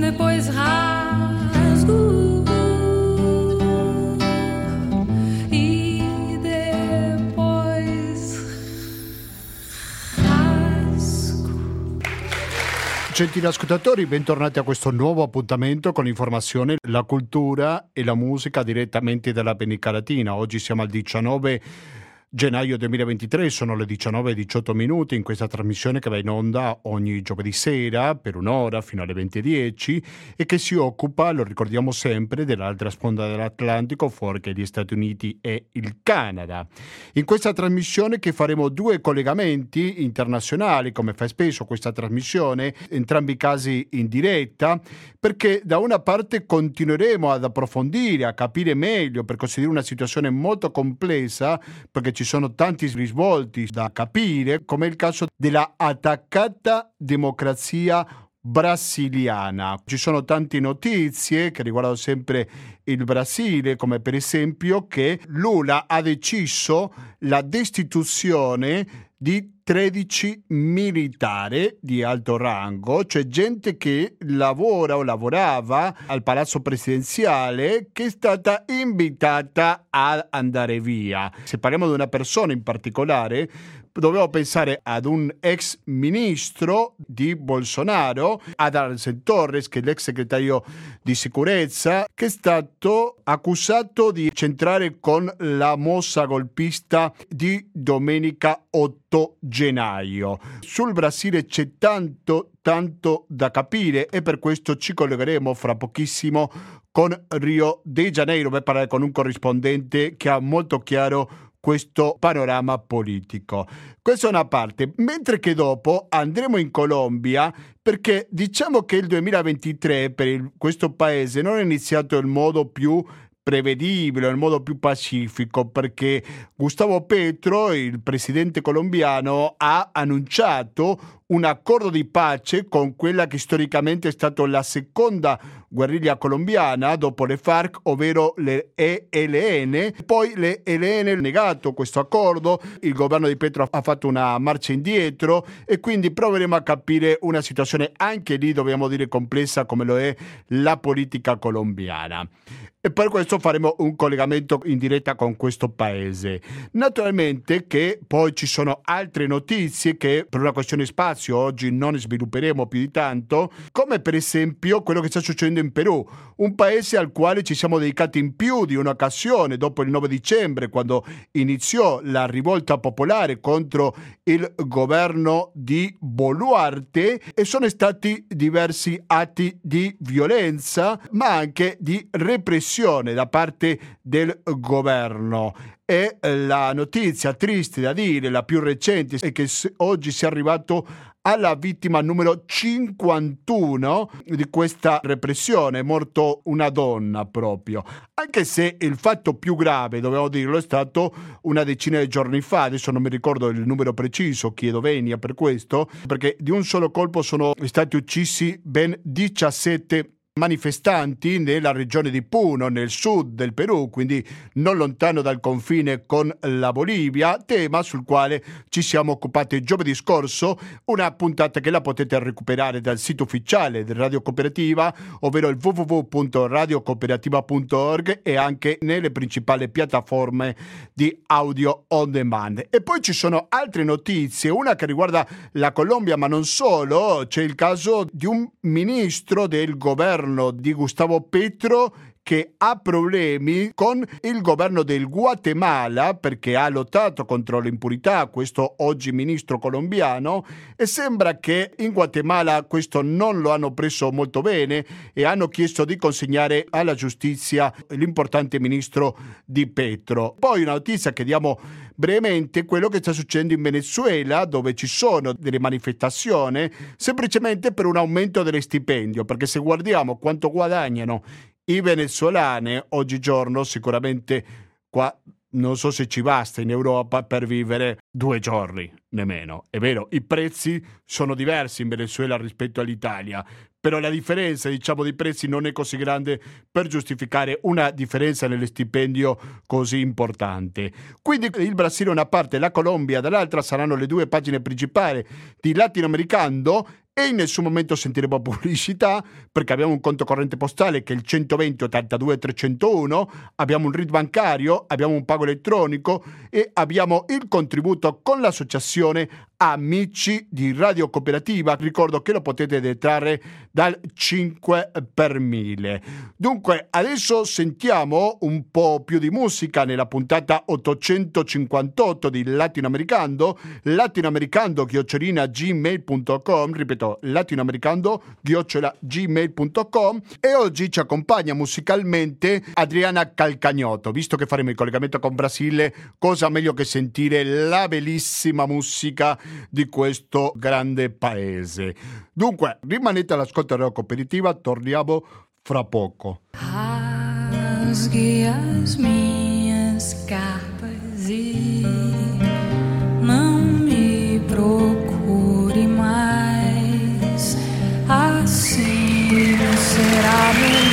depois rasgo e depois rasgo. Gentili ascoltatori, bentornati a questo nuovo appuntamento con l'informazione, la cultura e la musica direttamente dalla Penica Latina. Oggi siamo al 19 gennaio 2023, sono le 19.18 minuti in questa trasmissione che va in onda ogni giovedì sera per un'ora fino alle 20.10 e che si occupa, lo ricordiamo sempre, dell'altra sponda dell'Atlantico fuori che gli Stati Uniti e il Canada. In questa trasmissione che faremo due collegamenti internazionali, come fa spesso questa trasmissione, entrambi i casi in diretta, perché da una parte continueremo ad approfondire, a capire meglio, per così dire, una situazione molto complessa, perché ci sono tanti risvolti da capire, come il caso della attaccata democrazia brasiliana. Ci sono tante notizie che riguardano sempre il Brasile, come per esempio che Lula ha deciso la destituzione di 13 militari di alto rango, cioè gente che lavora o lavorava al palazzo presidenziale che è stata invitata ad andare via. Se parliamo di una persona in particolare, dovevo pensare ad un ex ministro di Bolsonaro, ad Arsen Torres, che è l'ex segretario di sicurezza, che è stato accusato di centrare con la mossa golpista di domenica 8 gennaio. Sul Brasile c'è tanto, tanto da capire e per questo ci collegheremo fra pochissimo con Rio de Janeiro per parlare con un corrispondente che ha molto chiaro questo panorama politico. Questa è una parte, mentre che dopo andremo in Colombia perché diciamo che il 2023 per il, questo paese non è iniziato il modo più prevedibile, nel modo più pacifico, perché Gustavo Petro, il presidente colombiano, ha annunciato un accordo di pace con quella che storicamente è stata la seconda guerriglia colombiana dopo le FARC, ovvero le ELN. Poi le ELN hanno negato questo accordo, il governo di Petro ha fatto una marcia indietro e quindi proveremo a capire una situazione anche lì, dobbiamo dire, complessa come lo è la politica colombiana e per questo faremo un collegamento in diretta con questo paese. Naturalmente che poi ci sono altre notizie che per una questione spazio oggi non svilupperemo più di tanto, come per esempio quello che sta succedendo in Perù, un paese al quale ci siamo dedicati in più di un'occasione dopo il 9 dicembre quando iniziò la rivolta popolare contro il governo di Boluarte e sono stati diversi atti di violenza ma anche di repressione da parte del governo. E la notizia triste da dire, la più recente, è che oggi si è arrivato alla vittima numero 51 di questa repressione, è morto una donna proprio. Anche se il fatto più grave, dobbiamo dirlo, è stato una decina di giorni fa, adesso non mi ricordo il numero preciso, chiedo venia per questo, perché di un solo colpo sono stati uccisi ben 17 manifestanti nella regione di Puno, nel sud del Perù, quindi non lontano dal confine con la Bolivia, tema sul quale ci siamo occupati giovedì scorso, una puntata che la potete recuperare dal sito ufficiale di Radio Cooperativa, ovvero il www.radiocooperativa.org e anche nelle principali piattaforme di audio on demand. E poi ci sono altre notizie, una che riguarda la Colombia, ma non solo, c'è il caso di un ministro del governo di Gustavo Petro che ha problemi con il governo del Guatemala perché ha lottato contro l'impurità, questo oggi ministro colombiano, e sembra che in Guatemala questo non lo hanno preso molto bene e hanno chiesto di consegnare alla giustizia l'importante ministro di Petro. Poi una notizia che diamo brevemente quello che sta succedendo in Venezuela dove ci sono delle manifestazioni semplicemente per un aumento dello stipendio perché se guardiamo quanto guadagnano i venezuelani oggigiorno sicuramente qua non so se ci basta in Europa per vivere due giorni, nemmeno. È vero, i prezzi sono diversi in Venezuela rispetto all'Italia, però la differenza, diciamo, di prezzi non è così grande per giustificare una differenza nello stipendio così importante. Quindi il Brasile da una parte la Colombia dall'altra saranno le due pagine principali di Latinoamericano e in nessun momento sentiremo pubblicità perché abbiamo un conto corrente postale che è il 120 82 301, abbiamo un RID bancario, abbiamo un pago elettronico e abbiamo il contributo con l'associazione Amici di Radio Cooperativa. Ricordo che lo potete detrarre dal 5 per 1000. Dunque, adesso sentiamo un po' più di musica nella puntata 858 di Latinoamericano, latinoamericando-gmail.com, ripeto, latinoamericando-gmail.com e oggi ci accompagna musicalmente Adriana Calcagnotto. Visto che faremo il collegamento con Brasile, cosa meglio che sentire la bellissima musica di questo grande paese. Dunque, rimanete all'ascolto della cooperativa, torniamo fra poco. Rasgue as minhas capas e não me procure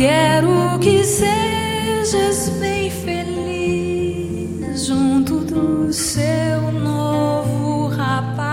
Quero que sejas bem feliz junto do seu novo rapaz.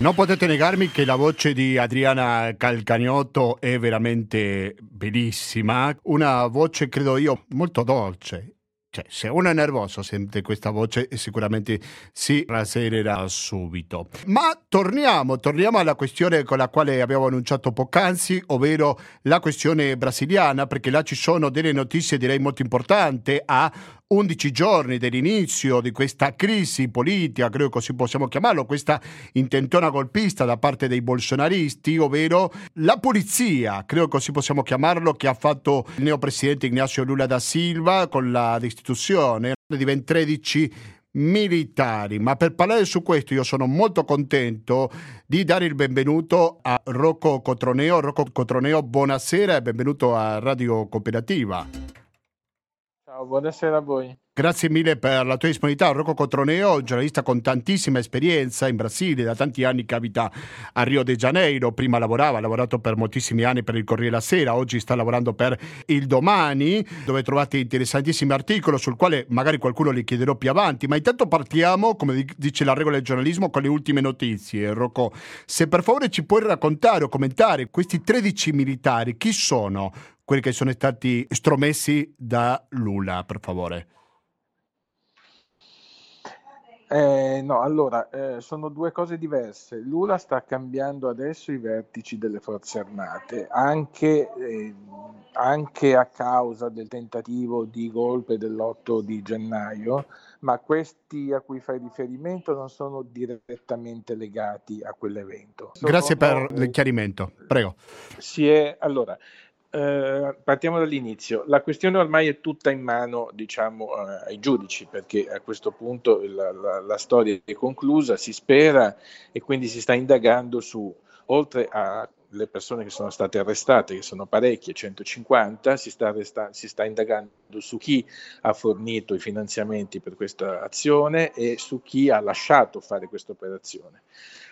Non potete negarmi che la voce di Adriana Calcagnotto è veramente bellissima, una voce credo io molto dolce. Cioè, se uno è nervoso sente questa voce sicuramente si rassererà subito. Ma torniamo, torniamo alla questione con la quale abbiamo annunciato poc'anzi, ovvero la questione brasiliana, perché là ci sono delle notizie direi molto importanti a 11 giorni dall'inizio di questa crisi politica, credo così possiamo chiamarlo, questa intentona golpista da parte dei bolsonaristi, ovvero la polizia, credo così possiamo chiamarlo, che ha fatto il neopresidente Ignacio Lula da Silva con la destituzione di ben 13 militari. Ma per parlare su questo io sono molto contento di dare il benvenuto a Rocco Cotroneo. Rocco Cotroneo, buonasera e benvenuto a Radio Cooperativa. Ciao, buonasera a voi. Grazie mille per la tua disponibilità. Rocco Cotroneo, giornalista con tantissima esperienza in Brasile, da tanti anni che abita a Rio de Janeiro. Prima lavorava, ha lavorato per moltissimi anni per il Corriere della Sera, oggi sta lavorando per il Domani, dove trovate interessantissimi articoli sul quale magari qualcuno li chiederò più avanti. Ma intanto partiamo, come dice la regola del giornalismo, con le ultime notizie. Rocco, se per favore ci puoi raccontare o commentare questi 13 militari, chi sono quelli che sono stati stromessi da Lula, per favore? Eh, no, allora, eh, sono due cose diverse. Lula sta cambiando adesso i vertici delle forze armate, anche, eh, anche a causa del tentativo di golpe dell'8 di gennaio, ma questi a cui fai riferimento non sono direttamente legati a quell'evento. Sono, Grazie per il chiarimento, prego. Si è, allora, eh, partiamo dall'inizio. La questione ormai è tutta in mano, diciamo, eh, ai giudici, perché a questo punto la, la, la, storia è conclusa, si spera, e quindi si sta indagando su, oltre alle persone che sono state arrestate, che sono parecchie, 150, si sta, arresta- si sta indagando su chi ha fornito i finanziamenti per questa azione e su chi ha lasciato fare questa operazione.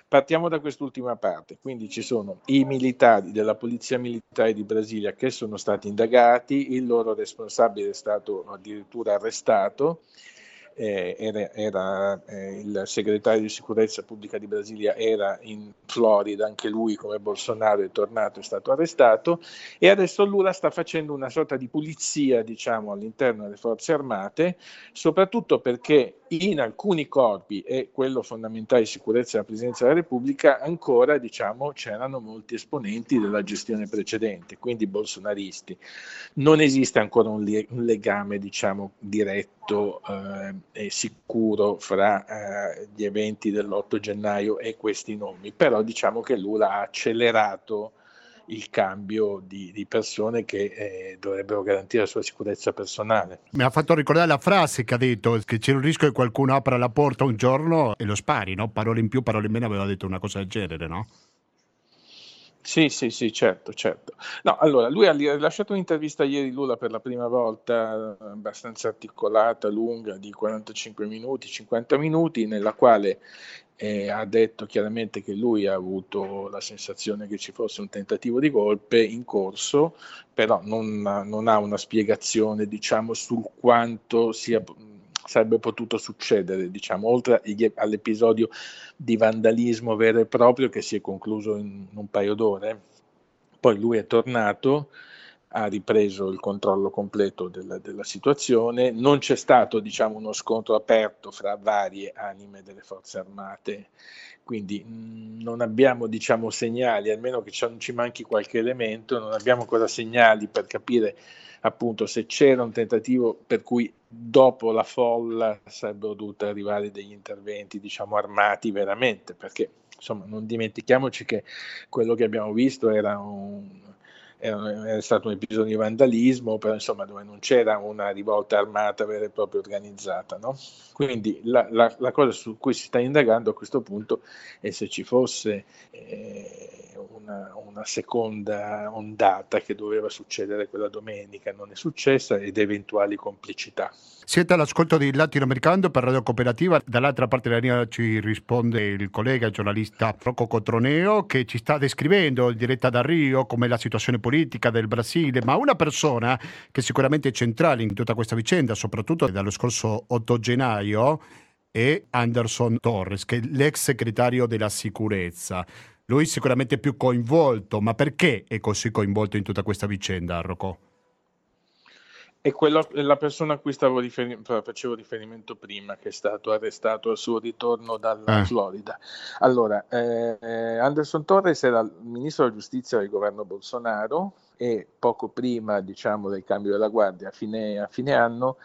Partiamo da quest'ultima parte, quindi ci sono i militari della Polizia Militare di Brasilia che sono stati indagati, il loro responsabile è stato addirittura arrestato, eh, era, era eh, il segretario di sicurezza pubblica di Brasilia era in Florida, anche lui come Bolsonaro è tornato, è stato arrestato e adesso Lula sta facendo una sorta di pulizia diciamo all'interno delle forze armate, soprattutto perché in alcuni corpi e quello fondamentale di sicurezza della Presidenza della Repubblica ancora diciamo c'erano molti esponenti della gestione precedente, quindi bolsonaristi. Non esiste ancora un, le- un legame diciamo diretto eh, e sicuro fra eh, gli eventi dell'8 gennaio e questi nomi, però diciamo che Lula ha accelerato il cambio di, di persone che eh, dovrebbero garantire la sua sicurezza personale. Mi ha fatto ricordare la frase che ha detto che c'è un rischio che qualcuno apra la porta un giorno e lo spari, no? parole in più, parole in meno, aveva detto una cosa del genere, no? Sì, sì, sì, certo, certo. No, allora, lui ha rilasciato un'intervista ieri Lula per la prima volta, abbastanza articolata, lunga, di 45 minuti, 50 minuti, nella quale eh, ha detto chiaramente che lui ha avuto la sensazione che ci fosse un tentativo di golpe in corso, però non, non ha una spiegazione, diciamo, sul quanto sia sarebbe potuto succedere, diciamo, oltre all'episodio di vandalismo vero e proprio che si è concluso in un paio d'ore. Poi lui è tornato, ha ripreso il controllo completo della, della situazione, non c'è stato diciamo, uno scontro aperto fra varie anime delle forze armate, quindi mh, non abbiamo diciamo, segnali, almeno che ci manchi qualche elemento, non abbiamo ancora segnali per capire appunto se c'era un tentativo per cui dopo la folla sarebbero dovuti arrivare degli interventi diciamo armati veramente perché insomma non dimentichiamoci che quello che abbiamo visto era un, è stato un episodio di vandalismo, però insomma dove non c'era una rivolta armata vera e propria organizzata. No? Quindi la, la, la, cosa su cui si sta indagando a questo punto è se ci fosse eh, una, una, seconda ondata che doveva succedere quella domenica, non è successa, ed eventuali complicità. Siete all'ascolto di Latinoamericano per Radio Cooperativa, dall'altra parte della linea ci risponde il collega giornalista Rocco Cotroneo che ci sta descrivendo in diretta da Rio come la situazione politica del Brasile, ma una persona che sicuramente è centrale in tutta questa vicenda, soprattutto dallo scorso 8 gennaio, è Anderson Torres, che è l'ex segretario della sicurezza. Lui sicuramente è più coinvolto, ma perché è così coinvolto in tutta questa vicenda, Rocco? È quello, la persona a cui riferi- facevo riferimento prima, che è stato arrestato al suo ritorno dalla eh. Florida. Allora, eh, Anderson Torres era il ministro della giustizia del governo Bolsonaro e poco prima diciamo, del cambio della guardia a fine, a fine anno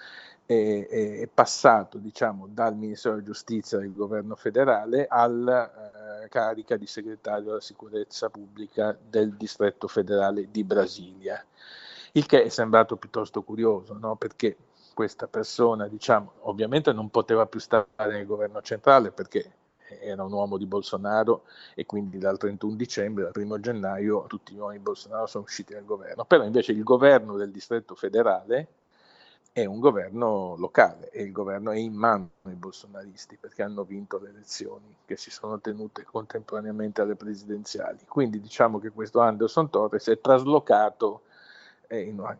è, passato diciamo, dal Ministero della Giustizia del governo federale alla eh, carica di segretario della sicurezza pubblica del distretto federale di Brasilia il che è sembrato piuttosto curioso, no? perché questa persona, diciamo, ovviamente non poteva più stare nel governo centrale perché era un uomo di Bolsonaro e quindi dal 31 dicembre, dal 1 gennaio, tutti gli uomini di Bolsonaro sono usciti dal governo. Però invece il governo del distretto federale è un governo locale e il governo è in mano ai bolsonaristi perché hanno vinto le elezioni che si sono tenute contemporaneamente alle presidenziali. Quindi diciamo che questo Anderson Torres è traslocato in una,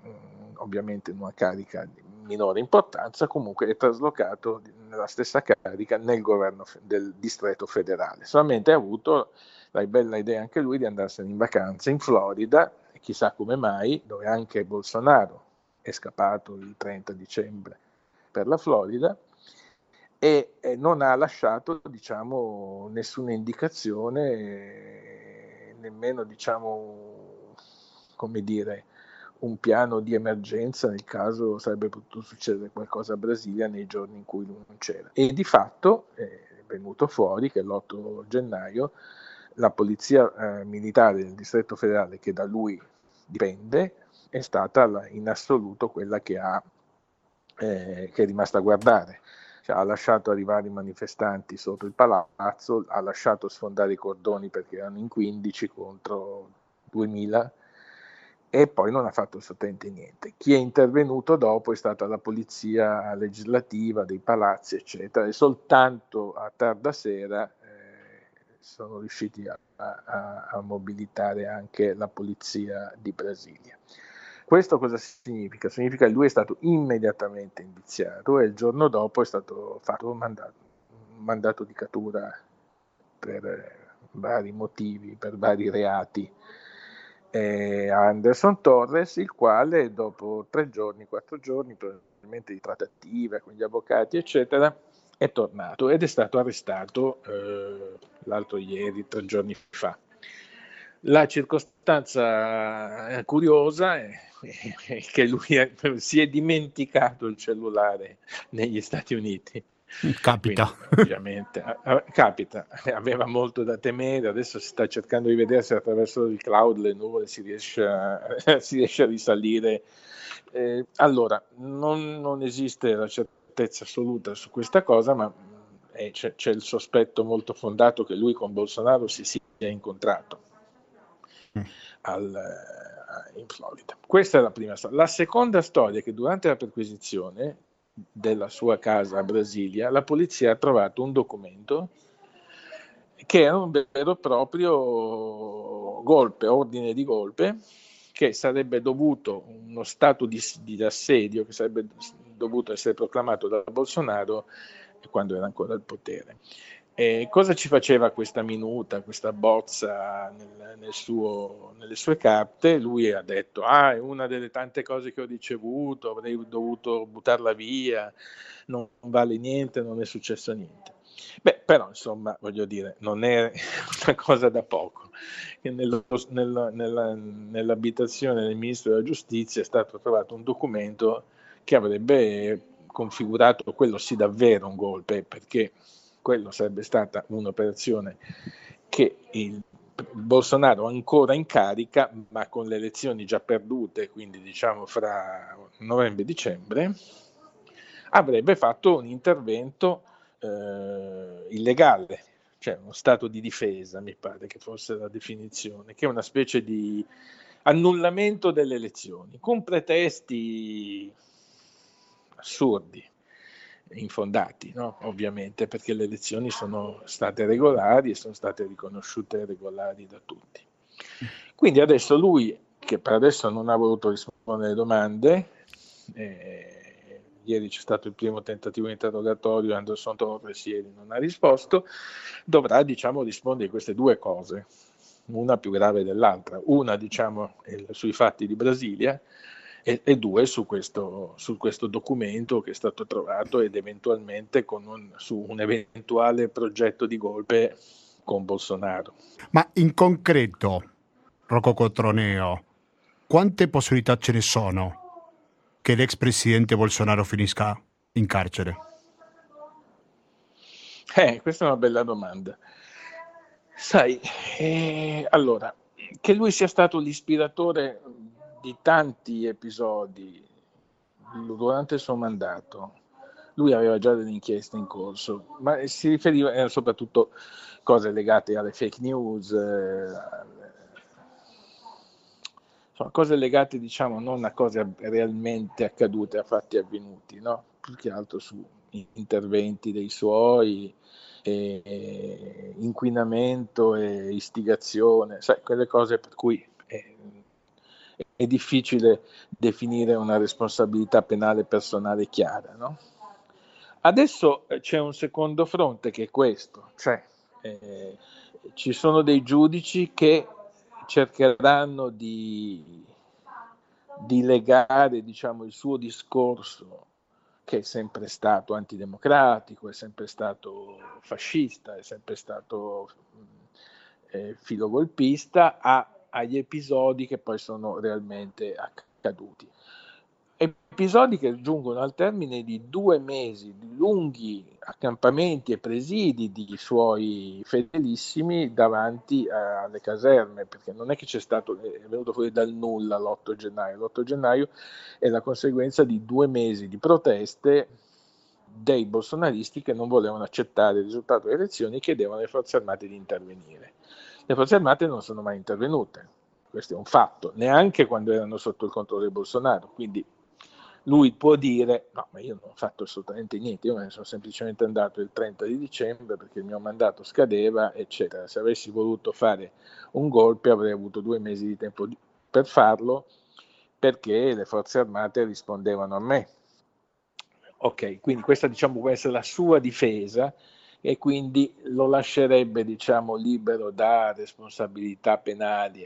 ovviamente in una carica di minore importanza, comunque è traslocato nella stessa carica nel governo del distretto federale. Solamente ha avuto la bella idea anche lui di andarsene in vacanza in Florida, chissà come mai, dove anche Bolsonaro è scappato il 30 dicembre per la Florida e non ha lasciato diciamo, nessuna indicazione, nemmeno diciamo, come dire, un piano di emergenza nel caso sarebbe potuto succedere qualcosa a Brasilia nei giorni in cui lui non c'era. E di fatto è venuto fuori che l'8 gennaio la polizia eh, militare del distretto federale che da lui dipende è stata in assoluto quella che, ha, eh, che è rimasta a guardare. Cioè, ha lasciato arrivare i manifestanti sotto il palazzo, ha lasciato sfondare i cordoni perché erano in 15 contro 2000 e poi non ha fatto assolutamente niente. Chi è intervenuto dopo è stata la polizia legislativa dei palazzi, eccetera, e soltanto a tarda sera eh, sono riusciti a, a, a, mobilitare anche la polizia di Brasilia. Questo cosa significa? Significa che lui è stato immediatamente indiziato e il giorno dopo è stato fatto un mandato, un mandato di cattura per vari motivi, per vari reati eh, Anderson Torres, il quale dopo tre giorni, quattro giorni, probabilmente di trattativa con gli avvocati, eccetera, è tornato ed è stato arrestato eh, l'altro ieri, tre giorni fa. La circostanza curiosa è, è che lui si è dimenticato il cellulare negli Stati Uniti Capita. Quindi, ovviamente, capita, aveva molto da temere, adesso si sta cercando di vedere se attraverso il cloud le nuvole si riesce a, si riesce a risalire. Eh, allora, non, non, esiste la certezza assoluta su questa cosa, ma eh, c'è, c'è, il sospetto molto fondato che lui con Bolsonaro si sia incontrato mm. al, eh, in Florida. Questa è la prima storia. La seconda storia è che durante la perquisizione della sua casa a Brasilia, la polizia ha trovato un documento che era un vero e proprio golpe, ordine di golpe, che sarebbe dovuto, uno stato di, di assedio che sarebbe dovuto essere proclamato da Bolsonaro quando era ancora al potere. E cosa ci faceva questa minuta, questa bozza nel, nel suo, nelle sue carte? Lui ha detto, ah, è una delle tante cose che ho ricevuto, avrei dovuto buttarla via, non vale niente, non è successo niente. Beh, però, insomma, voglio dire, non è una cosa da poco. Nello, nella, nella, nell'abitazione del ministro della giustizia è stato trovato un documento che avrebbe configurato quello sì davvero un golpe, perché quello sarebbe stata un'operazione che il Bolsonaro ancora in carica, ma con le elezioni già perdute, quindi diciamo fra novembre e dicembre, avrebbe fatto un intervento eh, illegale, cioè uno stato di difesa, mi pare che fosse la definizione, che è una specie di annullamento delle elezioni, con pretesti assurdi infondati, no? ovviamente, perché le elezioni sono state regolari e sono state riconosciute regolari da tutti. Quindi adesso lui, che per adesso non ha voluto rispondere alle domande, eh, ieri c'è stato il primo tentativo di interrogatorio, Anderson Torres ieri non ha risposto, dovrà diciamo, rispondere a queste due cose, una più grave dell'altra, una diciamo, sui fatti di Brasilia, e, e due su questo, su questo, documento che è stato trovato ed eventualmente un, su un eventuale progetto di golpe con Bolsonaro. Ma in concreto, Rocco Cotroneo, quante possibilità ce ne sono che l'ex presidente Bolsonaro finisca in carcere? Eh, questa è una bella domanda. Sai, eh, allora, che lui sia stato l'ispiratore di tanti episodi durante il suo mandato. Lui aveva già delle inchieste in corso, ma si riferiva erano soprattutto cose legate alle fake news, eh, insomma, cose legate diciamo non a cose realmente accadute, a fatti avvenuti, no? più che altro su interventi dei suoi, e, e inquinamento e istigazione, sai, quelle cose per cui eh, è difficile definire una responsabilità penale personale chiara. No? Adesso eh, c'è un secondo fronte che è questo, cioè eh, ci sono dei giudici che cercheranno di, di legare diciamo, il suo discorso che è sempre stato antidemocratico, è sempre stato fascista, è sempre stato eh, filogolpista, a agli episodi che poi sono realmente accaduti. Episodi che giungono al termine di due mesi di lunghi accampamenti e presidi di suoi fedelissimi davanti alle caserme, perché non è che c'è stato, è venuto fuori dal nulla l'8 gennaio, l'8 gennaio è la conseguenza di due mesi di proteste dei bolsonaristi che non volevano accettare il risultato delle elezioni e chiedevano alle forze armate di intervenire. Le forze armate non sono mai intervenute, questo è un fatto, neanche quando erano sotto il controllo di Bolsonaro, quindi lui può dire no, ma io non ho fatto assolutamente niente, io me ne sono semplicemente andato il 30 di dicembre perché il mio mandato scadeva, eccetera. Se avessi voluto fare un golpe avrei avuto due mesi di tempo per farlo perché le forze armate rispondevano a me. Ok, quindi questa diciamo può essere la sua difesa e quindi lo lascerebbe diciamo libero da responsabilità penali.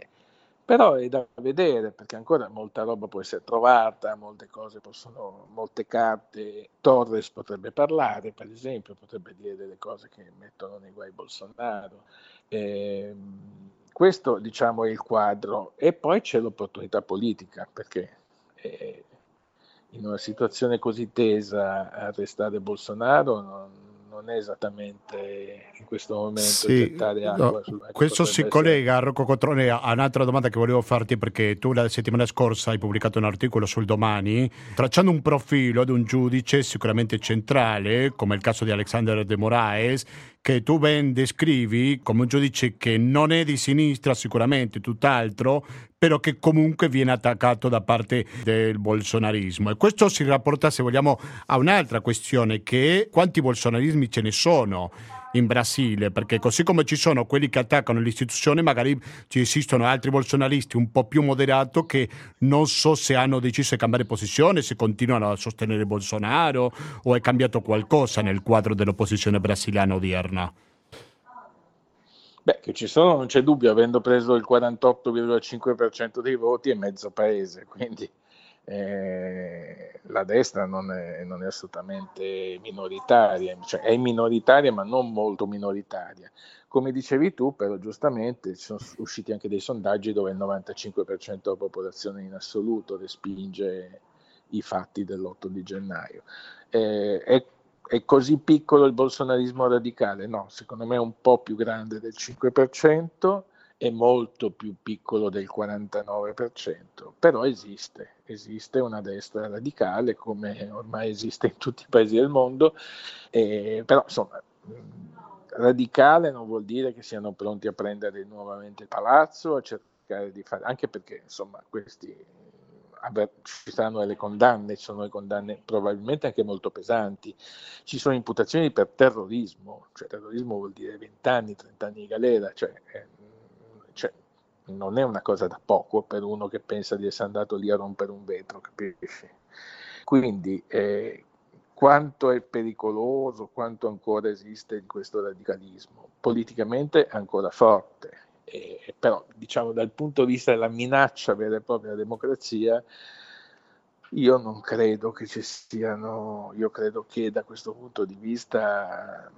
Però è da vedere perché ancora molta roba può essere trovata molte cose possono molte carte Torres potrebbe parlare per esempio potrebbe dire delle cose che mettono nei guai Bolsonaro. Eh, questo diciamo è il quadro. E poi c'è l'opportunità politica perché eh, in una situazione così tesa arrestare Bolsonaro non, non è esattamente in questo momento sì, gettare acqua no, sul Questo si collega, Rocco Cotrone, a un'altra domanda che volevo farti perché tu la settimana scorsa hai pubblicato un articolo sul Domani tracciando un profilo di un giudice sicuramente centrale, come il caso di Alexander de Moraes, che tu ben descrivi come un giudice che non è di sinistra sicuramente, tutt'altro, però che comunque viene attaccato da parte del bolsonarismo. E questo si rapporta, se vogliamo, a un'altra questione, che è quanti bolsonarismi ce ne sono in Brasile, perché così come ci sono quelli che attaccano l'istituzione, magari ci esistono altri bolsonaristi un po' più moderati che non so se hanno deciso di cambiare posizione, se continuano a sostenere Bolsonaro o è cambiato qualcosa nel quadro dell'opposizione brasiliana odierna. Beh, che ci sono non c'è dubbio, avendo preso il 48,5% dei voti è mezzo paese, quindi eh, la destra non è, non è, assolutamente minoritaria, cioè è minoritaria ma non molto minoritaria. Come dicevi tu, però giustamente ci sono usciti anche dei sondaggi dove il 95% della popolazione in assoluto respinge i fatti dell'8 di gennaio. Eh, è, è così piccolo il bolsonarismo radicale? No, secondo me è un po' più grande del 5% è molto più piccolo del 49%, però esiste, esiste una destra radicale come ormai esiste in tutti i paesi del mondo, eh, però insomma radicale non vuol dire che siano pronti a prendere nuovamente il palazzo, a cercare di fare, anche perché insomma questi ci saranno delle condanne, ci sono condanne probabilmente anche molto pesanti, ci sono imputazioni per terrorismo, cioè terrorismo vuol dire 20 anni, 30 anni di galera, cioè eh, cioè, non è una cosa da poco per uno che pensa di essere andato lì a rompere un vetro, capisci? Quindi eh, quanto è pericoloso, quanto ancora esiste in questo radicalismo? Politicamente ancora forte, eh, però diciamo dal punto di vista della minaccia vera e propria alla democrazia, io non credo che ci siano, io credo che da questo punto di vista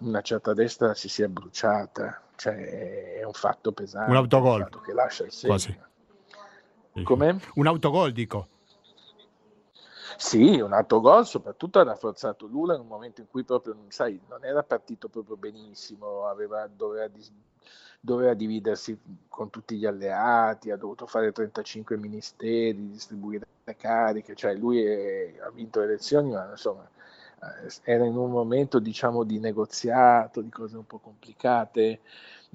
una certa destra si sia bruciata, cioè è un fatto pesante. Un autogol. Un che lascia il segno. Quasi. Come? Un autogol, dico. Sì, un autogol soprattutto ha rafforzato Lula in un momento in cui proprio, sai, non era partito proprio benissimo, aveva, doveva, doveva dividersi con tutti gli alleati, ha dovuto fare 35 ministeri, distribuire le cariche, cioè lui è, ha vinto le elezioni, ma insomma eh, era in un momento diciamo di negoziato, di cose un po' complicate,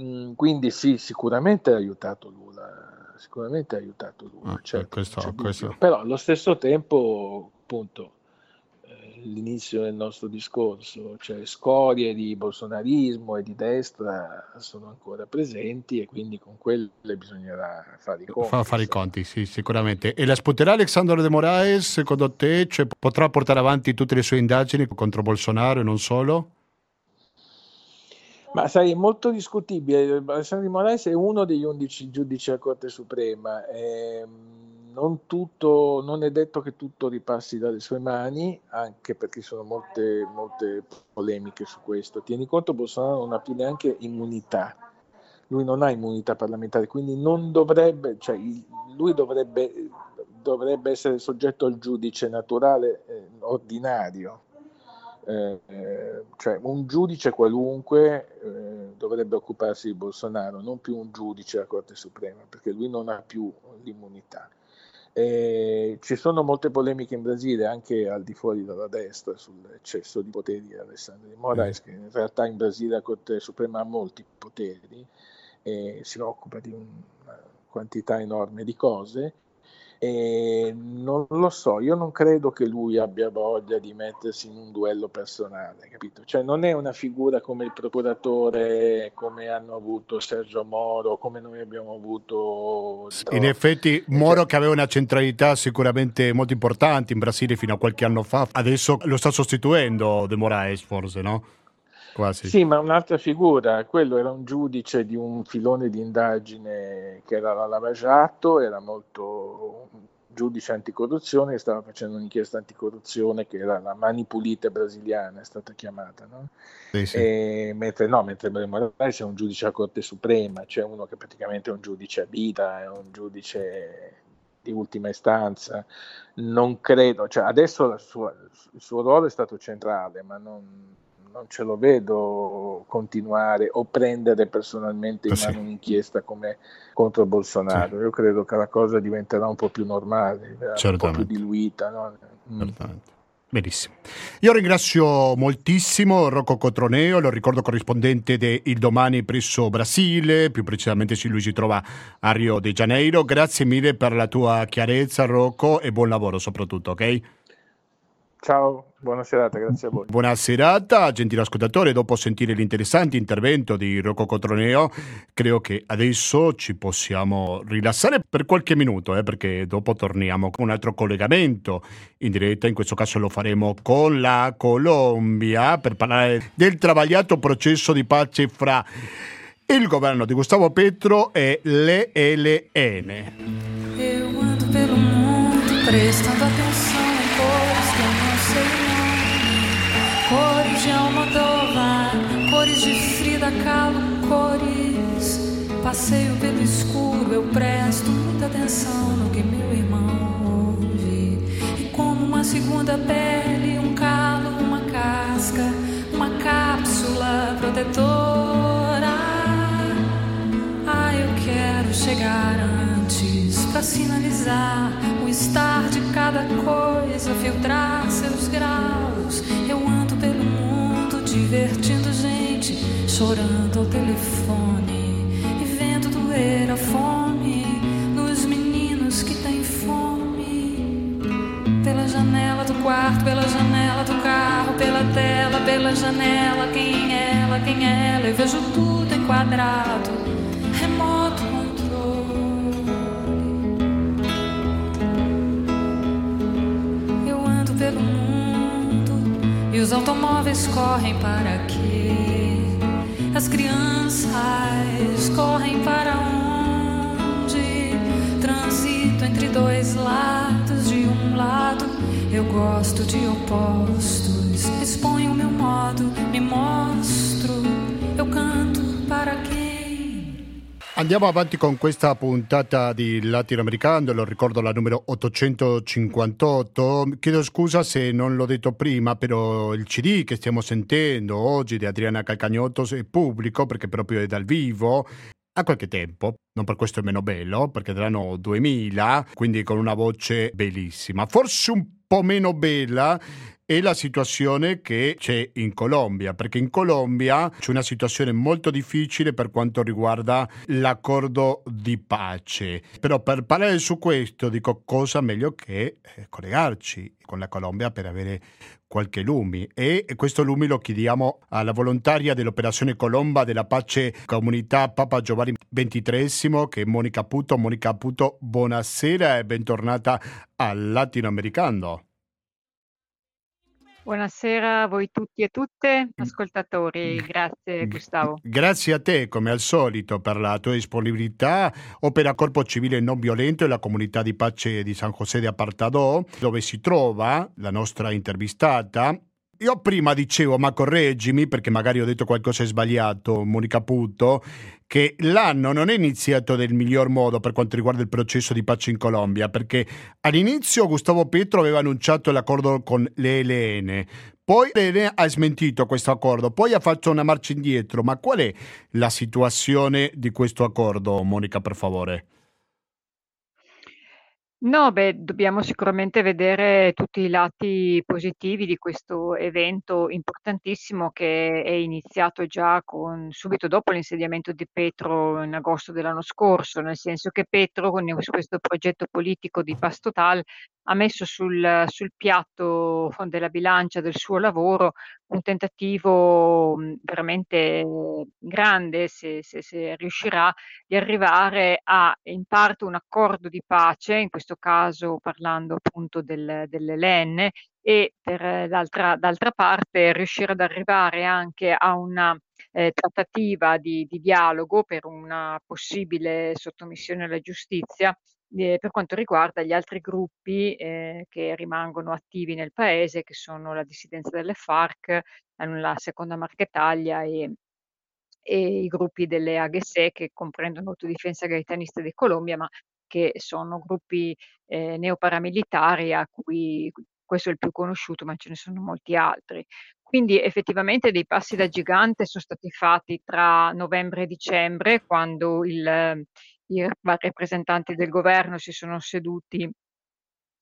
mm, quindi sì, sicuramente ha aiutato Lula, sicuramente ha aiutato Lula, ah, certo, questo, questo. però allo stesso tempo appunto l'inizio del nostro discorso, cioè scorie di bolsonarismo e di destra sono ancora presenti e quindi con quelle bisognerà fare i conti. Fa fare i conti, sì, sicuramente. E la sputerà Alexandre de Moraes, secondo te, cioè, potrà portare avanti tutte le sue indagini contro Bolsonaro e non solo? Ma sai, è molto discutibile. Alessandro de Moraes è uno degli undici giudici della Corte Suprema. Ehm, non, tutto, non è detto che tutto ripassi dalle sue mani, anche perché sono molte, molte polemiche su questo. Tieni conto, Bolsonaro non ha più neanche immunità, lui non ha immunità parlamentare, quindi non dovrebbe, cioè, lui dovrebbe, dovrebbe essere soggetto al giudice naturale eh, ordinario. Eh, eh, cioè un giudice qualunque eh, dovrebbe occuparsi di Bolsonaro, non più un giudice della Corte Suprema, perché lui non ha più l'immunità. Eh, ci sono molte polemiche in Brasile, anche al di fuori della destra, sull'eccesso di poteri di Alessandro di Moraes, mm. che in realtà in Brasile la Corte Suprema ha molti poteri e si occupa di una quantità enorme di cose e non lo so, io non credo che lui abbia voglia di mettersi in un duello personale, capito? Cioè non è una figura come il procuratore, come hanno avuto Sergio Moro, come noi abbiamo avuto... In effetti Moro cioè... che aveva una centralità sicuramente molto importante in Brasile fino a qualche anno fa, adesso lo sta sostituendo De Moraes forse, no? Quasi. Sì, ma un'altra figura, quello era un giudice di un filone di indagine che era la Lavagiato, era molto giudice anticorruzione che stava facendo un'inchiesta anticorruzione che era la Mani Pulite brasiliana, è stata chiamata, no? Sì, sì. E, mentre no, mentre Morales è un giudice a Corte Suprema, cioè uno che praticamente è un giudice a vita, è un giudice di ultima istanza. Non credo, cioè adesso sua, il suo ruolo è stato centrale, ma non, non, ce lo vedo continuare o prendere personalmente in ah, mano sì. un'inchiesta come contro Bolsonaro. Sì. Io credo che la cosa diventerà un po' più normale, un po' più diluita. No? Mm. Benissimo. Io ringrazio moltissimo Rocco Cotroneo, lo ricordo corrispondente di Il Domani presso Brasile, più precisamente se lui si trova a Rio de Janeiro. Grazie mille per la tua chiarezza Rocco e buon lavoro soprattutto, ok? Ciao, buona serata, grazie a voi. Buona serata, gentile ascoltatore. Dopo sentire l'interessante intervento di Rocco Cotroneo, credo che adesso ci possiamo rilassare per qualche minuto, eh, perché dopo torniamo con un altro collegamento in diretta. In questo caso lo faremo con la Colombia per parlare del travagliato processo di pace fra il governo di Gustavo Petro e l'ELN. Eu ando pelo mundo prestando atenção de Frida Kahlo, cores. Passeio pelo escuro, eu presto muita atenção no que meu irmão ouve. E como uma segunda pele, um calo, uma casca, uma cápsula protetora. Ah, eu quero chegar antes para sinalizar o estar de cada coisa, filtrar seus graus. Eu ando pelo mundo divertindo gente, chorando ao telefone e vendo doer a fome nos meninos que têm fome. Pela janela do quarto, pela janela do carro, pela tela, pela janela, quem é ela, quem é ela, eu vejo tudo enquadrado, remoto controle. Eu ando pelo mundo e os automóveis correm para quê? As crianças correm para onde? Transito entre dois lados, de um lado eu gosto de opostos, exponho meu modo, me mostro, eu canto para quem? Andiamo avanti con questa puntata di Latinoamericano, lo ricordo la numero 858. Chiedo scusa se non l'ho detto prima, però il CD che stiamo sentendo oggi di Adriana Calcagnotto è pubblico perché proprio è dal vivo a qualche tempo, non per questo è meno bello, perché dell'anno 2000, quindi con una voce bellissima. Forse un po' meno bella è la situazione che c'è in Colombia, perché in Colombia c'è una situazione molto difficile per quanto riguarda l'accordo di pace. Però per parlare su questo dico cosa meglio che eh, collegarci con la Colombia per avere qualche lumi e questo lumi lo chiediamo alla volontaria dell'operazione Colomba della Pace Comunità Papa Giovanni XXIII che è Monica Puto. Monica Puto, buonasera e bentornata al Latinoamericano. Buonasera a voi tutti e tutte, ascoltatori. Grazie Gustavo. Grazie a te, come al solito, per la tua disponibilità. Opera Corpo Civile Non Violento e la comunità di pace di San José de Apartadó, dove si trova la nostra intervistata. Io prima dicevo, ma correggimi perché magari ho detto qualcosa di sbagliato, Monica Puto, che l'anno non è iniziato nel miglior modo per quanto riguarda il processo di pace in Colombia, perché all'inizio Gustavo Petro aveva annunciato l'accordo con l'ELN, poi l'ELN ha smentito questo accordo, poi ha fatto una marcia indietro, ma qual è la situazione di questo accordo, Monica, per favore? No, beh, dobbiamo sicuramente vedere tutti i lati positivi di questo evento importantissimo che è iniziato già con subito dopo l'insediamento di Petro in agosto dell'anno scorso, nel senso che Petro con questo progetto politico di Paz Total ha messo sul, sul piatto della bilancia del suo lavoro un tentativo veramente grande, se, se, se riuscirà, di arrivare a in parte un accordo di pace, in questo caso parlando appunto del, dell'ELN, e per d'altra, d'altra parte riuscire ad arrivare anche a una eh, trattativa di, di, dialogo per una possibile sottomissione alla giustizia eh, per quanto riguarda gli altri gruppi eh, che rimangono attivi nel paese, che sono la dissidenza delle FARC, la seconda Marchetalia e, e i gruppi delle AGSE che comprendono Autodifensa Gaetanista di Colombia, ma che sono gruppi eh, neoparamilitari a cui questo è il più conosciuto, ma ce ne sono molti altri. Quindi effettivamente dei passi da gigante sono stati fatti tra novembre e dicembre, quando il, i rappresentanti del governo si sono seduti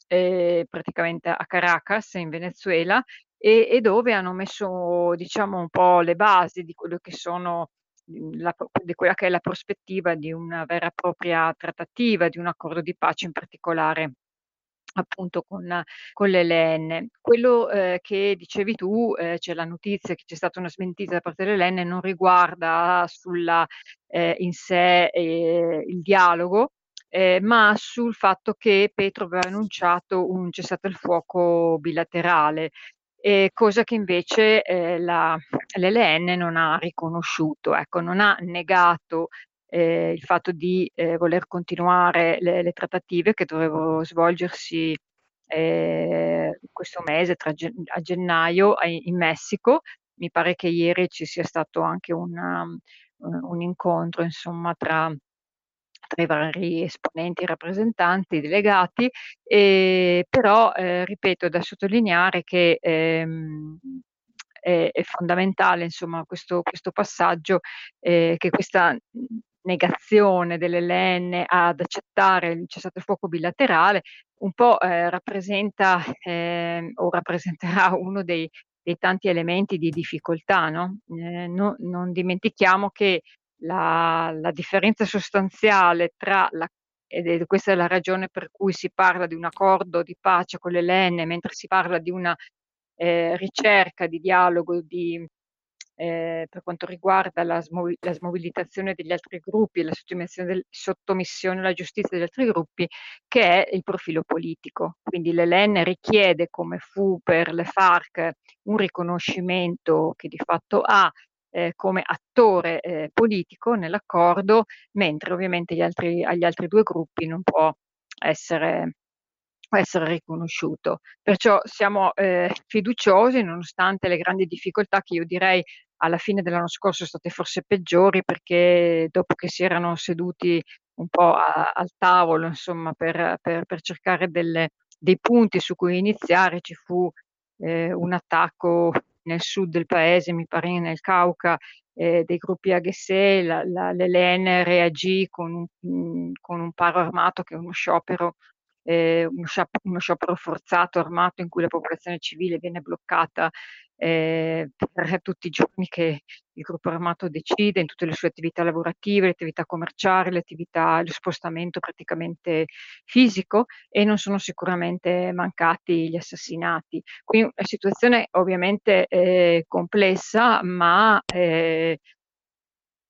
eh, praticamente a Caracas, in Venezuela, e, e, dove hanno messo, diciamo, un po' le basi di quello che sono mhmm, la, di quella che è la prospettiva di una vera e propria trattativa, di un accordo di pace in particolare appunto con, con l'ELN. Quello eh, che dicevi tu, eh, c'è la notizia che c'è stata una smentita da parte dell'ELN, non riguarda sulla, eh, in sé eh, il dialogo, eh, ma sul fatto che Petro aveva annunciato un cessato il fuoco bilaterale. Eh, cosa che invece eh, la, l'LN non ha riconosciuto, ecco, non ha negato eh, il fatto di eh, voler continuare le, le, trattative che dovevano svolgersi eh, questo mese, tra, a gennaio, a, in Messico. Mi pare che ieri ci sia stato anche una, un incontro insomma, tra, tra i vari esponenti, rappresentanti, delegati, e, però eh, ripeto, è da sottolineare che ehm, è, è, fondamentale insomma, questo, questo passaggio, eh, che questa negazione dell'ELN ad accettare il cessato il fuoco bilaterale un po' eh, rappresenta eh, o rappresenterà uno dei, dei, tanti elementi di difficoltà. No? Eh, no, non dimentichiamo che la, la differenza sostanziale tra la ed questa è la ragione per cui si parla di un accordo di pace con l'ELN, mentre si parla di una eh, ricerca di dialogo di, eh, per quanto riguarda la, smob- la, smobilitazione degli altri gruppi e la del, sottomissione, alla giustizia degli altri gruppi, che è il profilo politico. Quindi l'ELN richiede, come fu per le FARC, un riconoscimento che di fatto ha eh, come attore eh, politico nell'accordo, mentre ovviamente gli altri, agli altri due gruppi non può essere, essere riconosciuto. Perciò siamo eh, fiduciosi nonostante le grandi difficoltà che io direi alla fine dell'anno scorso sono state forse peggiori perché dopo che si erano seduti un po' a, al tavolo insomma per, per, per cercare delle, dei punti su cui iniziare ci fu eh, un attacco nel sud del paese, mi pare nel Cauca, eh, dei gruppi AGSE, la, l'ELN reagì con un, con un paro armato che è uno sciopero eh, uno, sciopero forzato armato in cui la popolazione civile viene bloccata eh, per tutti i giorni che il gruppo armato decide in tutte le sue attività lavorative, le attività commerciali, le attività, lo spostamento praticamente fisico e non sono sicuramente mancati gli assassinati. Quindi una situazione ovviamente eh, complessa, ma eh,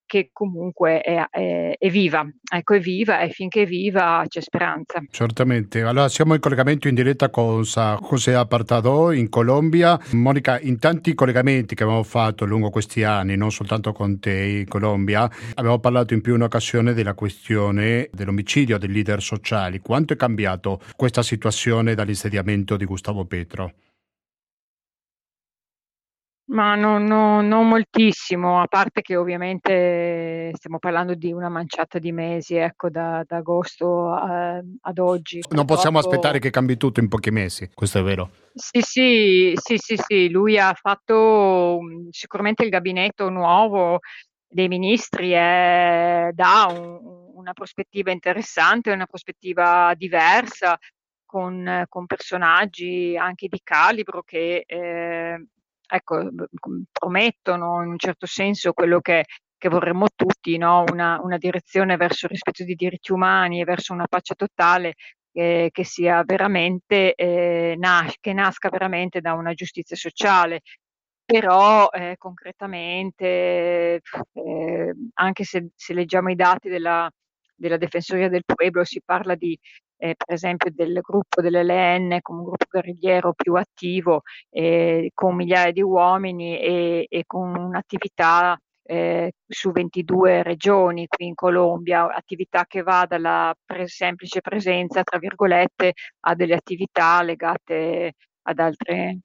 che comunque è, è, è, viva. Ecco, è viva e finché è viva c'è speranza. Certamente. Allora siamo in collegamento in diretta con José Apartado in Colombia. Monica, in tanti collegamenti che abbiamo fatto lungo questi anni, non soltanto con te in Colombia, abbiamo parlato in più un'occasione della questione dell'omicidio dei leader sociali. Quanto è cambiato questa situazione dall'insediamento di Gustavo Petro? Ma non, no, non moltissimo, a parte che ovviamente stiamo parlando di una manciata di mesi, ecco, da, da agosto a, ad oggi. Non possiamo aspettare che cambi tutto in pochi mesi, questo è vero. Sì, sì, sì, sì, sì, lui ha fatto sicuramente il gabinetto nuovo dei ministri è, dà un, una prospettiva interessante, una prospettiva diversa, con, con personaggi anche di calibro che eh, ecco, promettono in un certo senso quello che, che vorremmo tutti, no? una, una, direzione verso il rispetto dei diritti umani e verso una pace totale eh, che sia veramente, eh, nas- che nasca veramente da una giustizia sociale. Però eh, concretamente, eh, anche se, se, leggiamo i dati della, della Defensoria del Pueblo, si parla di eh, per esempio del gruppo dell'LN come un gruppo guerrigliero più attivo, eh, con migliaia di uomini e, e con un'attività eh, su 22 regioni qui in Colombia, attività che va dalla pre- semplice presenza, tra virgolette, a delle attività legate ad altre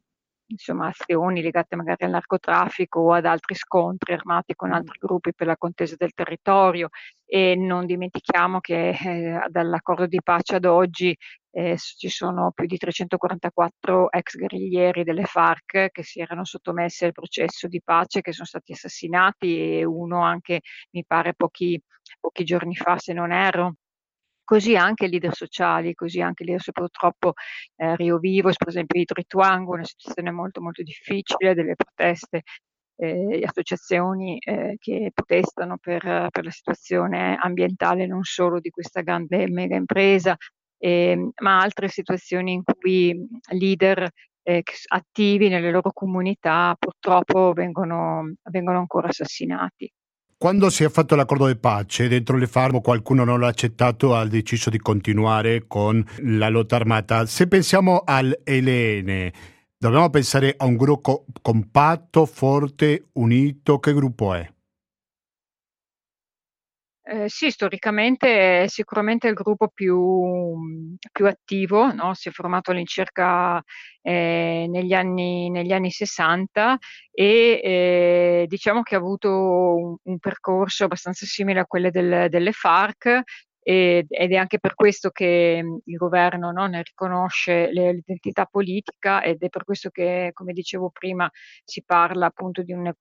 insomma, azioni legate magari al narcotraffico o ad altri scontri armati con altri gruppi per la contesa del territorio. E non dimentichiamo che eh, dall'accordo di pace ad oggi eh, ci sono più di 344 ex guerriglieri delle FARC che si erano sottomessi al processo di pace, che sono stati assassinati e uno anche, mi pare, pochi, pochi giorni fa, se non erro così anche leader sociali, così anche leader purtroppo eh, Rio Vivos, per esempio di Trituango, una situazione molto molto difficile, delle proteste eh, associazioni eh, che protestano per, per, la situazione ambientale non solo di questa grande mega impresa, eh, ma altre situazioni in cui leader eh, attivi nelle loro comunità purtroppo vengono, vengono ancora assassinati. Quando si è fatto l'accordo di pace, dentro le farmo qualcuno non l'ha accettato, ha deciso di continuare con la lotta armata. Se pensiamo all'ELN, dobbiamo pensare a un gruppo compatto, forte, unito. Che gruppo è? Eh, sì, storicamente è sicuramente il gruppo più, più attivo, no? si è formato all'incirca eh, negli, anni, negli, anni, 60 e eh, diciamo che ha avuto un, un, percorso abbastanza simile a quello del, delle FARC ed è anche per questo che il governo no, ne riconosce l'identità politica ed è per questo che, come dicevo prima, si parla appunto di una,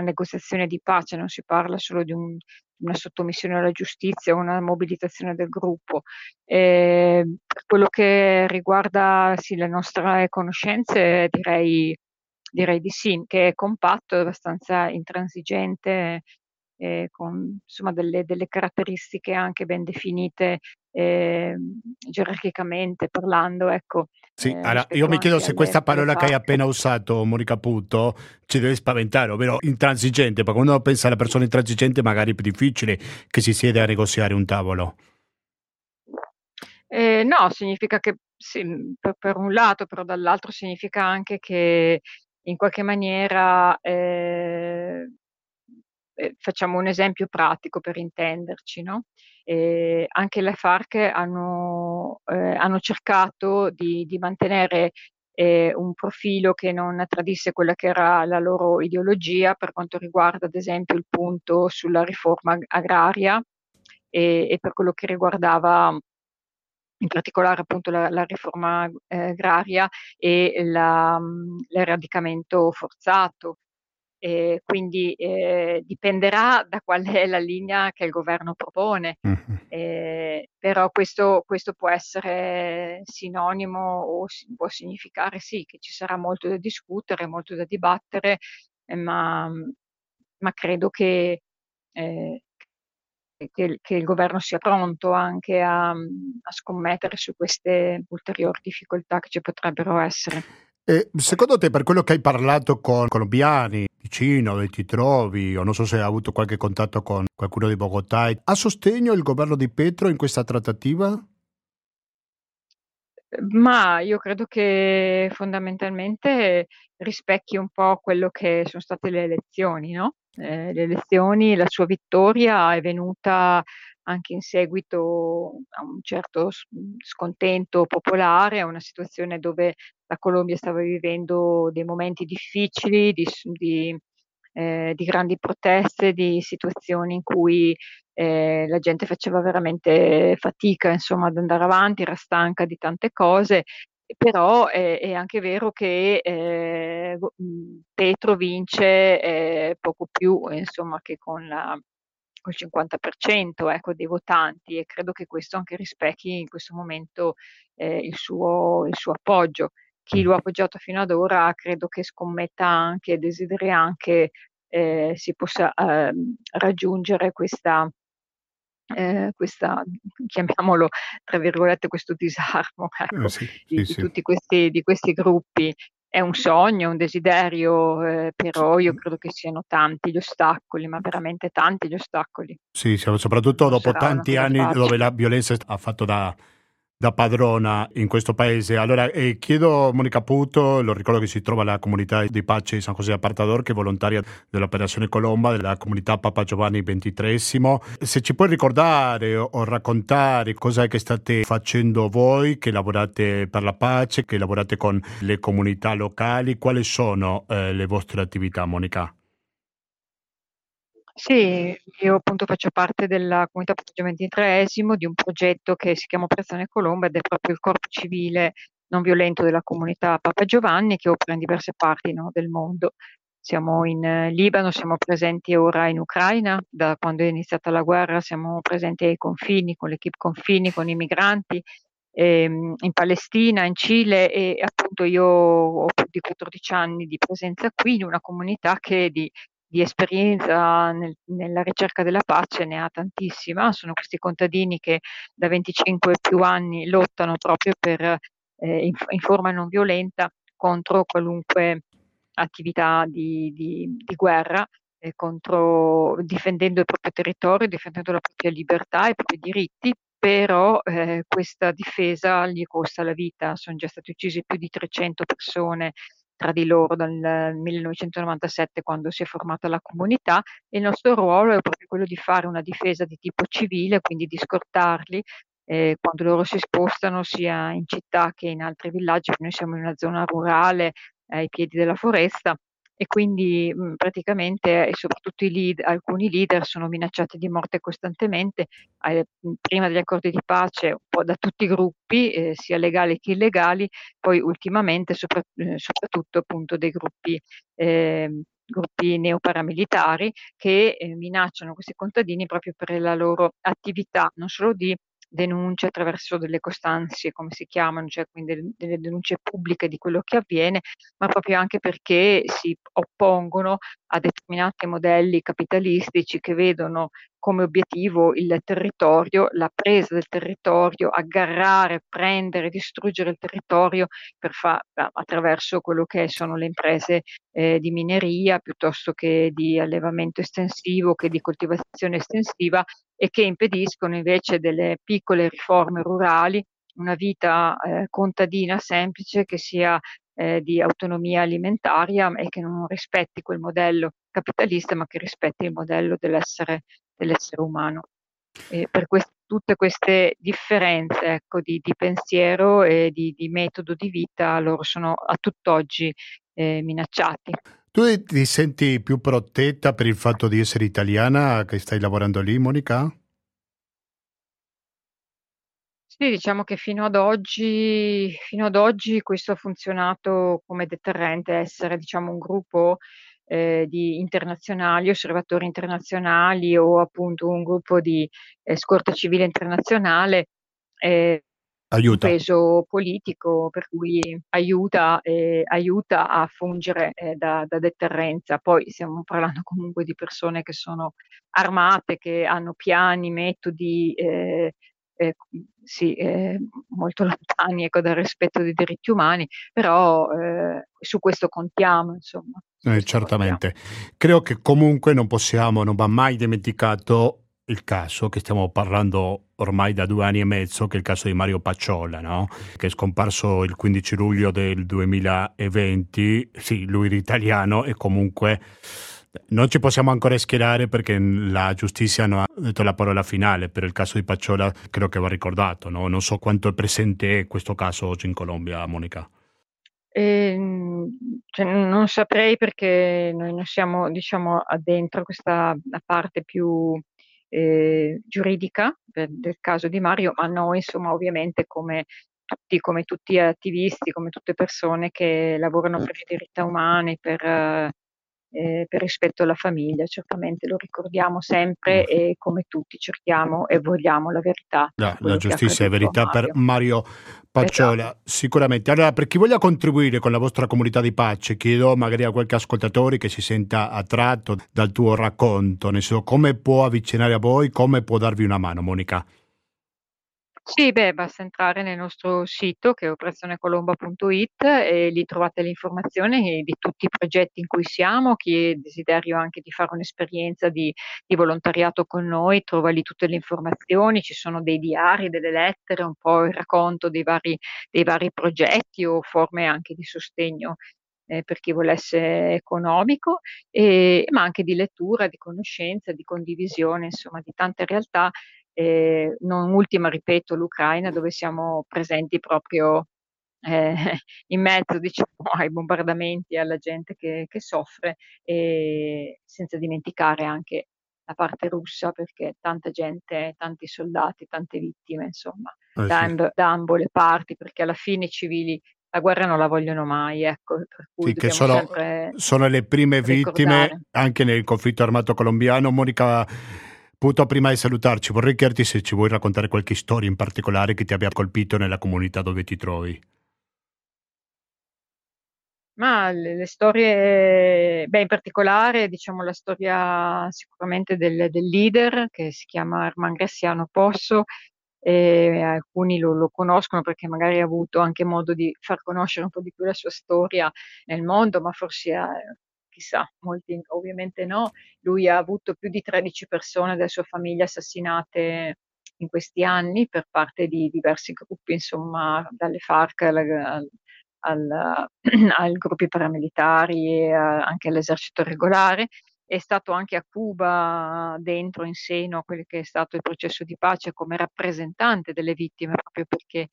negoziazione di pace, non si parla solo di un, una sottomissione alla giustizia o una mobilitazione del gruppo. E per quello che riguarda sì, le nostre conoscenze, direi, direi di sì, che è compatto, abbastanza intransigente eh, con insomma, delle, delle, caratteristiche anche ben definite eh, gerarchicamente parlando. Ecco, sì, eh, allora, io mi chiedo se questa parola che hai appena usato, Monica Puto, ci deve spaventare, ovvero intransigente, perché quando pensa alla persona intransigente magari è più difficile che si siede a negoziare un tavolo. Eh, no, significa che sì, per, per, un lato, però dall'altro significa anche che in qualche maniera eh, eh, facciamo un esempio pratico per intenderci, no? eh, anche le FARC hanno, eh, hanno cercato di, di mantenere eh, un profilo che non tradisse quella che era la loro ideologia per quanto riguarda ad esempio il punto sulla riforma agraria e, e per quello che riguardava in particolare appunto la, la riforma eh, agraria e la, l'eradicamento forzato e quindi eh, dipenderà da qual è la linea che il governo propone, mm-hmm. eh, però questo, questo, può essere sinonimo o si, può significare sì che ci sarà molto da discutere, molto da dibattere, eh, ma, ma, credo che, eh, che, che, il governo sia pronto anche a, a scommettere su queste ulteriori difficoltà che ci potrebbero essere. E secondo te, per quello che hai parlato con colombiani, vicino, dove ti trovi, o non so se hai avuto qualche contatto con qualcuno di Bogotà, ha sostegno il governo di Petro in questa trattativa? Ma io credo che fondamentalmente rispecchi un po' quello che sono state le elezioni, no? Eh, le elezioni, la sua vittoria è venuta anche in seguito a un certo scontento popolare, a una situazione dove la Colombia stava vivendo dei momenti difficili, di, di, eh, di grandi proteste, di situazioni in cui eh, la gente faceva veramente fatica insomma, ad andare avanti, era stanca di tante cose. Però è, è, anche vero che eh, Petro vince eh, poco più insomma, che con la, col 50% ecco, dei votanti e credo che questo anche rispecchi in questo momento eh, il, suo, il, suo, appoggio. Chi lo ha appoggiato fino ad ora credo che scommetta anche, desideri anche eh, si possa eh, raggiungere questa, eh, questa, chiamiamolo tra virgolette, questo disarmo ecco, sì, di, sì, di, tutti questi, di questi gruppi è un sogno, un desiderio, eh, però io credo che siano tanti gli ostacoli, ma veramente tanti gli ostacoli. Sì, soprattutto dopo tanti anni facile. dove la violenza ha fatto da, da padrona in questo paese. Allora eh, chiedo Monica Puto, lo ricordo che si trova alla comunità di pace di San José Apartador, che è volontaria dell'operazione Colomba della comunità Papa Giovanni XXIII. Se ci puoi ricordare o raccontare cosa è che state facendo voi, che lavorate per la pace, che lavorate con le comunità locali, quali sono eh, le vostre attività, Monica? Sì, io appunto faccio parte della comunità proteggiamento XXIII di un progetto che si chiama Operazione Colomba ed è proprio il corpo civile non violento della comunità Papa Giovanni che opera in diverse parti no, del mondo. Siamo in eh, Libano, siamo presenti ora in Ucraina, da quando è iniziata la guerra siamo presenti ai confini, con l'equipe confini, con i migranti, ehm, in Palestina, in Cile e appunto io ho più di 14 anni di presenza qui in una comunità che di di esperienza nel, nella ricerca della pace ne ha tantissima, sono questi contadini che da 25 più anni lottano proprio per, eh, in, in, forma non violenta contro qualunque attività di, di, di guerra, eh, contro, difendendo il proprio territorio, difendendo la propria libertà e i propri diritti, però eh, questa difesa gli costa la vita, sono già stati uccisi più di 300 persone tra di loro dal 1997 quando si è formata la comunità e il nostro ruolo è proprio quello di fare una difesa di tipo civile, quindi di scortarli eh, quando loro si spostano sia in città che in altri villaggi, noi siamo in una zona rurale ai piedi della foresta e quindi mh, praticamente e soprattutto lead, alcuni leader sono minacciati di morte costantemente, eh, prima degli accordi di pace un po' da tutti i gruppi, eh, sia legali che illegali, poi ultimamente sopra, eh, soprattutto appunto dei gruppi ehm, gruppi neoparamilitari che eh, minacciano questi contadini proprio per la loro attività, non solo di denunce attraverso delle costanze, come si chiamano, cioè quindi delle denunce pubbliche di quello che avviene, ma proprio anche perché si oppongono a determinati modelli capitalistici che vedono come obiettivo il territorio, la presa del territorio, aggarrare, prendere, distruggere il territorio fa- attraverso quello che sono le imprese eh, di mineria piuttosto che di allevamento estensivo, che di coltivazione estensiva e che impediscono invece delle piccole riforme rurali, una vita eh, contadina semplice che sia eh, di autonomia alimentaria e che non rispetti quel modello capitalista, ma che rispetti il modello dell'essere, dell'essere umano. E per quest- tutte queste differenze ecco, di, di, pensiero e di, di, metodo di vita, loro sono a tutt'oggi eh, minacciati. Tu ti senti più protetta per il fatto di essere italiana che stai lavorando lì, Monica? Sì, diciamo che fino ad oggi, fino ad oggi questo ha funzionato come deterrente, essere diciamo, un gruppo eh, di internazionali, osservatori internazionali o appunto un gruppo di eh, scorta civile internazionale. Eh, aiuta. un peso politico per cui aiuta, eh, aiuta a fungere eh, da, da, deterrenza. Poi stiamo parlando comunque di persone che sono armate, che hanno piani, metodi eh, eh, sì, eh, molto lontani ecco, dal rispetto dei diritti umani, però eh, su questo contiamo, insomma. Certamente. Contiamo. Credo che comunque non possiamo, non va mai dimenticato il caso che stiamo parlando ormai da due anni e mezzo, che è il caso di Mario Pacciola, no? che è scomparso il 15 luglio del 2020. Sì, lui era italiano e comunque non ci possiamo ancora schierare perché la giustizia non ha detto la parola finale, per il caso di Pacciola credo che va ricordato, no? non so quanto è presente questo caso oggi in Colombia, Monica. Eh, cioè, non saprei perché noi non siamo diciamo, addentro questa parte più eh, giuridica del, caso di Mario, ma noi insomma ovviamente come tutti, come tutti attivisti, come tutte persone che lavorano per i diritti umani, per eh, per rispetto alla famiglia, certamente lo ricordiamo sempre e come tutti cerchiamo e vogliamo la verità. La, la giustizia e verità per Mario Pacciola, esatto. sicuramente. Allora, per chi voglia contribuire con la vostra comunità di pace, chiedo magari a qualche ascoltatore che si senta attratto dal tuo racconto, ne so, come può avvicinare a voi, come può darvi una mano, Monica? Sì, beh, basta entrare nel nostro sito che è operazionecolomba.it e lì trovate le informazioni di tutti i progetti in cui siamo, chi desiderio anche di fare un'esperienza di, di volontariato con noi, trova lì tutte le informazioni, ci sono dei diari, delle lettere, un po' il racconto dei vari, dei vari progetti o forme anche di sostegno eh, per chi volesse economico, e, ma anche di lettura, di conoscenza, di condivisione, insomma, di tante realtà eh, non ultima, ripeto, l'Ucraina, dove siamo presenti proprio eh, in mezzo diciamo, ai bombardamenti e alla gente che, che soffre, e senza dimenticare anche la parte russa, perché tanta gente, tanti soldati, tante vittime, insomma, eh, da, sì. da ambo le parti, perché alla fine i civili la guerra non la vogliono mai, ecco, per cui sì, che sono, sono, le prime ricordare. vittime anche nel conflitto armato colombiano. Monica Puto, prima di salutarci, vorrei chiederti se ci vuoi raccontare qualche storia in particolare che ti abbia colpito nella comunità dove ti trovi. Ma le, le storie, beh, in particolare, diciamo la storia sicuramente del, del leader che si chiama Arman Graziano Posso, e alcuni lo, lo, conoscono perché magari ha avuto anche modo di far conoscere un po' di più la sua storia nel mondo, ma forse chissà, molti ovviamente no. Lui ha avuto più di 13 persone della sua famiglia assassinate in questi anni per parte di diversi gruppi, insomma, dalle FARC al, al, ai gruppi paramilitari e a, anche all'esercito regolare. È stato anche a Cuba dentro, in seno a quello che è stato il processo di pace come rappresentante delle vittime, proprio perché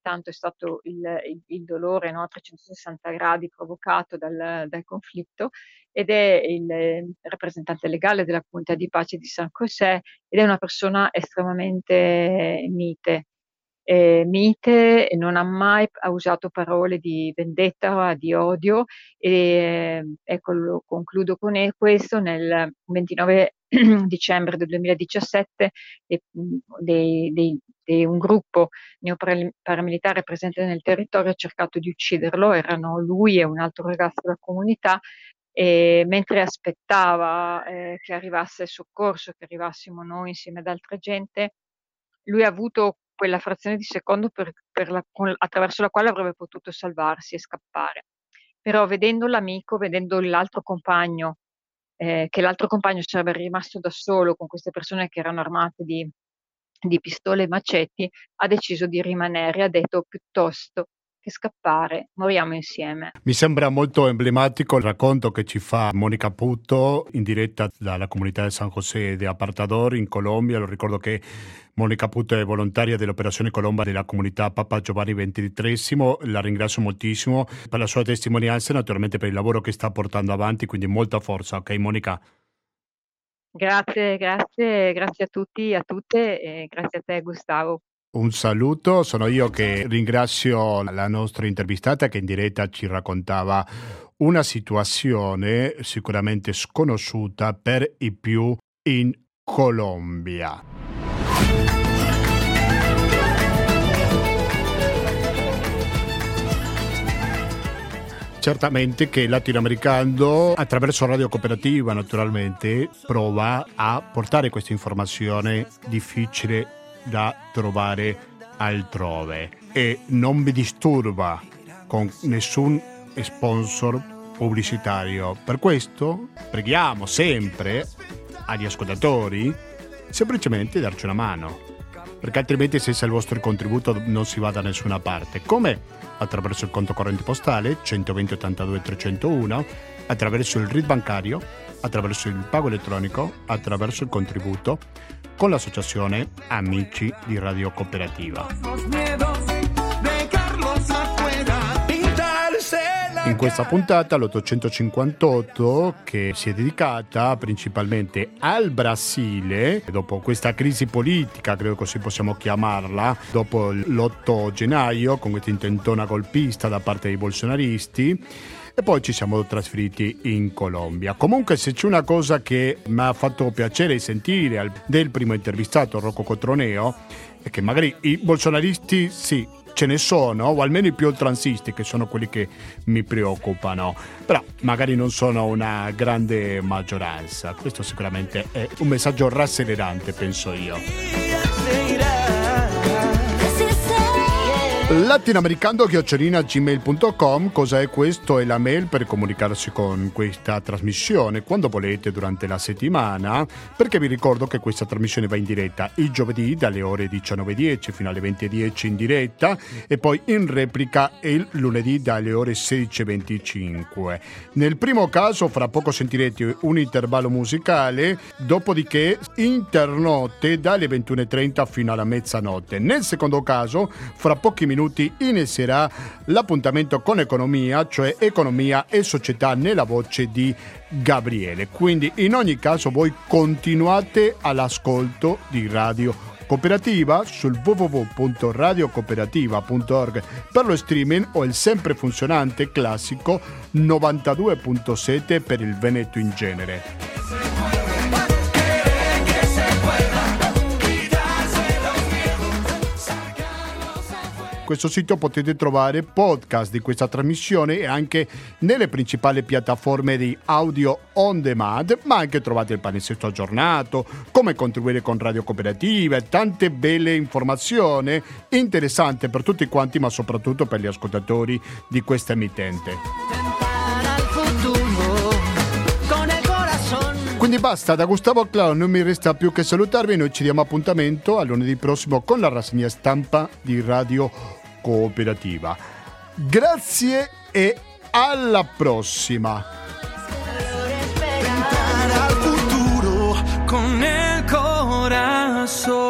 tanto è stato il, il, il dolore no, a 360 gradi provocato dal, dal, conflitto ed è il rappresentante legale della comunità di pace di San José ed è una persona estremamente mite. Eh, mite e non ha mai usato parole di vendetta, di odio e ecco, concludo con questo nel 29 dicembre del 2017 e, dei, dei, dei, un gruppo neoparamilitare presente nel territorio ha cercato di ucciderlo, erano lui e un altro ragazzo della comunità e mentre aspettava eh, che arrivasse il soccorso, che arrivassimo noi insieme ad altra gente, lui ha avuto quella frazione di secondo per, per la, attraverso la quale avrebbe potuto salvarsi e scappare. Però vedendo l'amico, vedendo l'altro compagno eh, che l'altro compagno sarebbe rimasto da solo con queste persone che erano armate di, di pistole e macetti, ha deciso di rimanere, ha detto piuttosto che scappare, moriamo insieme. Mi sembra molto emblematico il racconto che ci fa Monica Putto in diretta dalla comunità di San José de Apartador in Colombia. Lo ricordo che Monica Putto è volontaria dell'operazione Colomba della comunità Papa Giovanni XXIII. La ringrazio moltissimo per la sua testimonianza e naturalmente per il lavoro che sta portando avanti, quindi molta forza. Ok Monica? Grazie, grazie, grazie a tutti, a tutte e grazie a te Gustavo. Un saluto, sono io che ringrazio la nostra intervistata che in diretta ci raccontava una situazione sicuramente sconosciuta per i più in Colombia. Certamente che il latinoamericano, attraverso Radio Cooperativa naturalmente, prova a portare questa informazione difficile da trovare altrove e non vi disturba con nessun sponsor pubblicitario. Per questo preghiamo sempre agli ascoltatori semplicemente darci una mano, perché altrimenti senza il vostro contributo non si va da nessuna parte. Come? Attraverso il conto corrente postale 120 82 301, attraverso il RID bancario, attraverso il pago elettronico, attraverso il contributo con l'associazione Amici di Radio Cooperativa. In questa puntata, l'858, che si è dedicata principalmente al Brasile, dopo questa crisi politica, credo così possiamo chiamarla, dopo l'8 gennaio, con questa intentona golpista da parte dei bolsonaristi, e poi ci siamo trasferiti in Colombia. Comunque se c'è una cosa che mi ha fatto piacere sentire del primo intervistato, Rocco Cotroneo, è che magari i bolsonaristi sì, ce ne sono, o almeno i più oltranzisti, che sono quelli che mi preoccupano, però magari non sono una grande maggioranza. Questo sicuramente è un messaggio rasserenante, penso io. latinoamericano-gmail.com Cos'è questo? È la mail per comunicarsi con questa trasmissione quando volete durante la settimana. Perché vi ricordo che questa trasmissione va in diretta il giovedì dalle ore 19.10 fino alle 20.10 in diretta e poi in replica il lunedì dalle ore 16.25 nel primo caso fra poco sentirete un intervallo musicale dopodiché internotte dalle 21.30 fino alla mezzanotte. Nel secondo caso fra pochi minuti minuti inizierà l'appuntamento con economia, cioè economia e società nella voce di Gabriele. Quindi in ogni caso voi continuate all'ascolto di Radio Cooperativa sul www.radiocooperativa.org per lo streaming o il sempre funzionante classico 92.7 per il Veneto in genere. Questo sito potete trovare podcast di questa trasmissione e anche nelle principali piattaforme di audio on demand, ma anche trovate il palinsesto aggiornato, come contribuire con radio cooperative, tante belle informazioni interessanti per tutti quanti, ma soprattutto per gli ascoltatori di questa emittente. Quindi basta, da Gustavo Clown non mi resta più che salutarvi, noi ci diamo appuntamento a lunedì prossimo con la rassegna stampa di Radio cooperativa. Grazie e alla prossima! Tentar al futuro con el corazón.